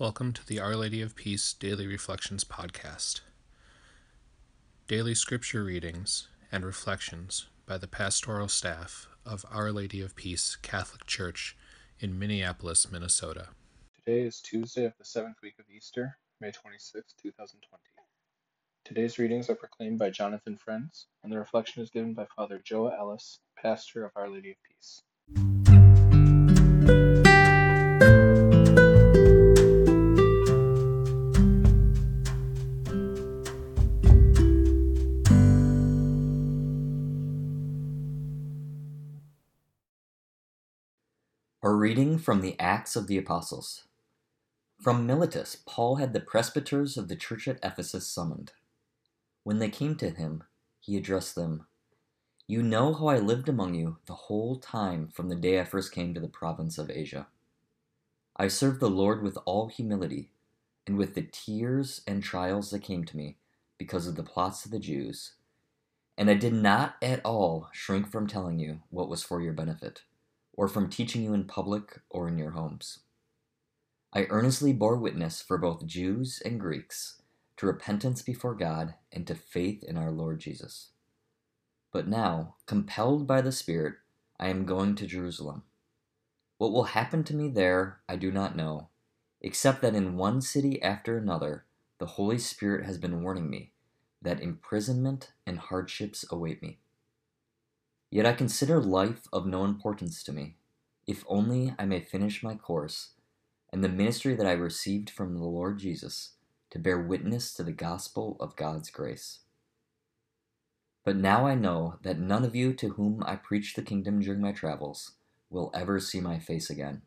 Welcome to the Our Lady of Peace Daily Reflections podcast. Daily scripture readings and reflections by the pastoral staff of Our Lady of Peace Catholic Church in Minneapolis, Minnesota. Today is Tuesday of the seventh week of Easter, May 26, 2020. Today's readings are proclaimed by Jonathan Friends, and the reflection is given by Father Joah Ellis, pastor of Our Lady of Peace. A reading from the Acts of the Apostles. From Miletus, Paul had the presbyters of the church at Ephesus summoned. When they came to him, he addressed them You know how I lived among you the whole time from the day I first came to the province of Asia. I served the Lord with all humility, and with the tears and trials that came to me because of the plots of the Jews. And I did not at all shrink from telling you what was for your benefit or from teaching you in public or in your homes. I earnestly bore witness for both Jews and Greeks to repentance before God and to faith in our Lord Jesus. But now, compelled by the Spirit, I am going to Jerusalem. What will happen to me there, I do not know, except that in one city after another, the Holy Spirit has been warning me that imprisonment and hardships await me. Yet I consider life of no importance to me, if only I may finish my course and the ministry that I received from the Lord Jesus to bear witness to the gospel of God's grace. But now I know that none of you to whom I preached the kingdom during my travels will ever see my face again.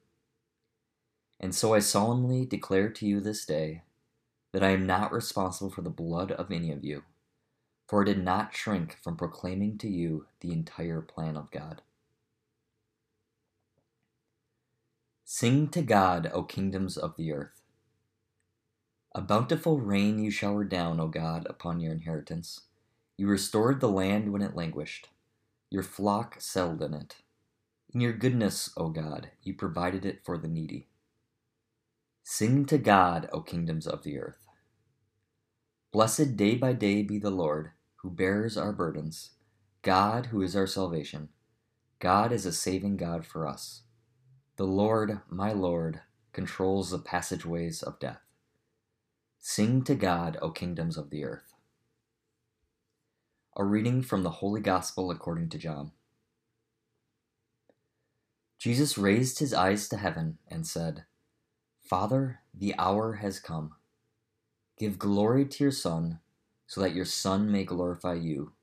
And so I solemnly declare to you this day that I am not responsible for the blood of any of you for I did not shrink from proclaiming to you the entire plan of God. Sing to God, O kingdoms of the earth. A bountiful rain you showered down, O God, upon your inheritance. You restored the land when it languished. Your flock settled in it. In your goodness, O God, you provided it for the needy. Sing to God, O kingdoms of the earth. Blessed day by day be the Lord who bears our burdens, God who is our salvation. God is a saving God for us. The Lord, my Lord, controls the passageways of death. Sing to God, O kingdoms of the earth. A reading from the Holy Gospel according to John. Jesus raised his eyes to heaven and said, Father, the hour has come. Give glory to your Son so that your Son may glorify you,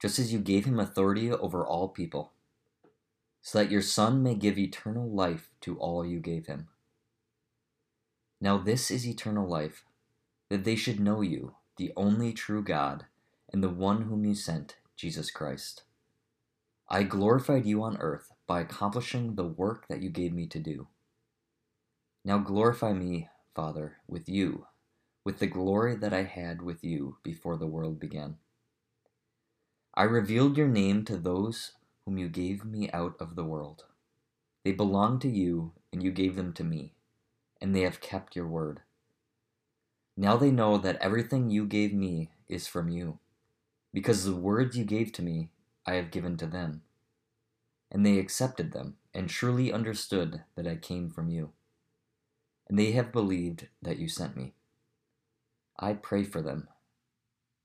just as you gave him authority over all people, so that your Son may give eternal life to all you gave him. Now, this is eternal life, that they should know you, the only true God, and the one whom you sent, Jesus Christ. I glorified you on earth by accomplishing the work that you gave me to do. Now glorify me, Father, with you with the glory that I had with you before the world began. I revealed your name to those whom you gave me out of the world. They belong to you, and you gave them to me, and they have kept your word. Now they know that everything you gave me is from you, because the words you gave to me I have given to them. And they accepted them, and truly understood that I came from you. And they have believed that you sent me. I pray for them.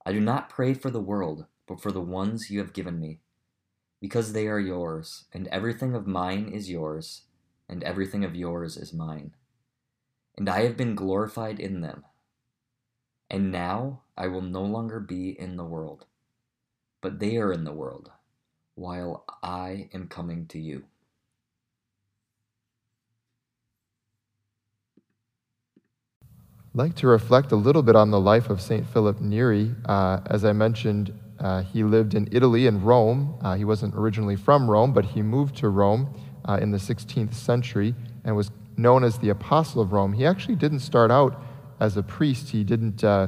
I do not pray for the world, but for the ones you have given me, because they are yours, and everything of mine is yours, and everything of yours is mine. And I have been glorified in them. And now I will no longer be in the world, but they are in the world, while I am coming to you. Like to reflect a little bit on the life of St. Philip Neri. Uh, as I mentioned, uh, he lived in Italy and Rome. Uh, he wasn't originally from Rome, but he moved to Rome uh, in the 16th century and was known as the Apostle of Rome. He actually didn't start out as a priest, he didn't uh,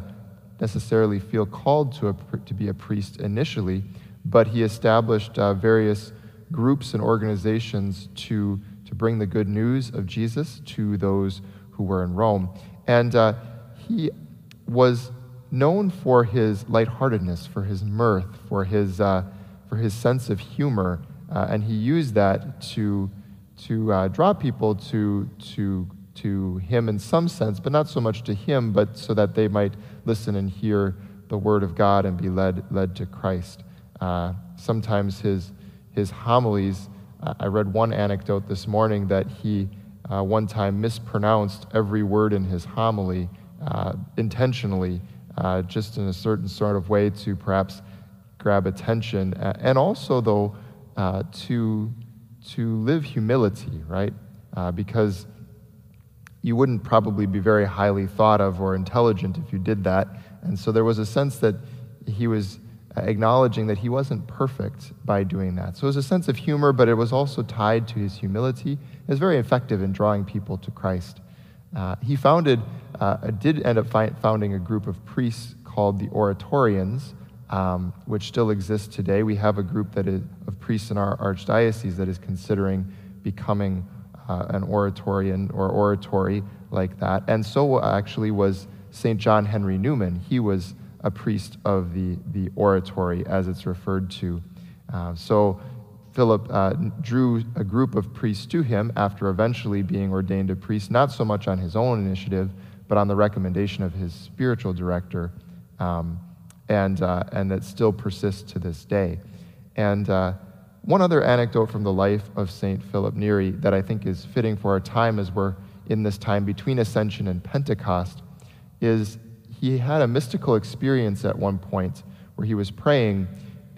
necessarily feel called to, a, to be a priest initially, but he established uh, various groups and organizations to, to bring the good news of Jesus to those who were in Rome. And uh, he was known for his lightheartedness, for his mirth, for his, uh, for his sense of humor, uh, and he used that to, to uh, draw people to, to, to him in some sense, but not so much to him, but so that they might listen and hear the word of God and be led, led to Christ. Uh, sometimes his, his homilies, I read one anecdote this morning that he uh, one time mispronounced every word in his homily intentionally uh, just in a certain sort of way to perhaps grab attention. And also, though, uh, to, to live humility, right? Uh, because you wouldn't probably be very highly thought of or intelligent if you did that. And so there was a sense that he was acknowledging that he wasn't perfect by doing that. So it was a sense of humor, but it was also tied to his humility. It was very effective in drawing people to Christ. Uh, he founded, uh, did end up fi- founding a group of priests called the Oratorians, um, which still exists today. We have a group that is, of priests in our archdiocese that is considering becoming uh, an oratorian or oratory like that. And so actually was St. John Henry Newman. He was a priest of the, the oratory, as it's referred to. Uh, so Philip uh, drew a group of priests to him after eventually being ordained a priest, not so much on his own initiative, but on the recommendation of his spiritual director, um, and, uh, and that still persists to this day. And uh, one other anecdote from the life of St. Philip Neri that I think is fitting for our time as we're in this time between Ascension and Pentecost is he had a mystical experience at one point where he was praying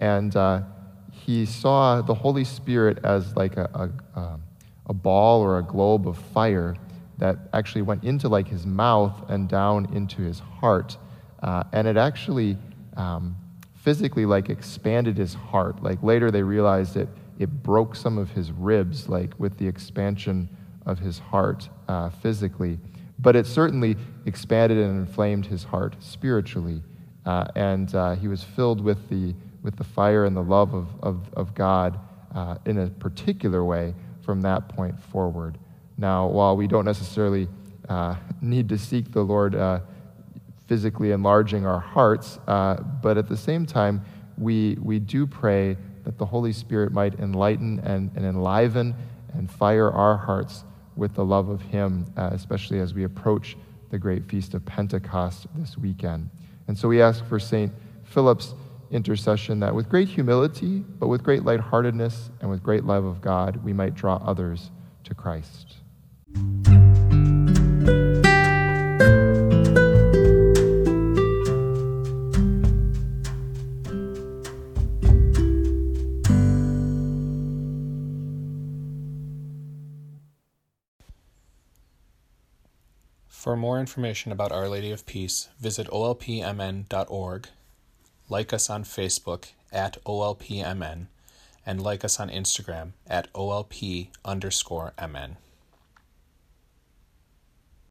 and uh, he saw the Holy Spirit as like a, a, a ball or a globe of fire that actually went into like his mouth and down into his heart. Uh, and it actually um, physically like expanded his heart. Like later they realized it, it broke some of his ribs, like with the expansion of his heart uh, physically. But it certainly expanded and inflamed his heart spiritually. Uh, and uh, he was filled with the with the fire and the love of, of, of God uh, in a particular way from that point forward. Now, while we don't necessarily uh, need to seek the Lord uh, physically enlarging our hearts, uh, but at the same time, we, we do pray that the Holy Spirit might enlighten and, and enliven and fire our hearts with the love of Him, uh, especially as we approach the great feast of Pentecost this weekend. And so we ask for St. Philip's intercession that with great humility, but with great lightheartedness and with great love of God, we might draw others to Christ. For more information about Our Lady of Peace, visit olpmn.org like us on Facebook at OLPMN, and like us on Instagram at OLP underscore MN.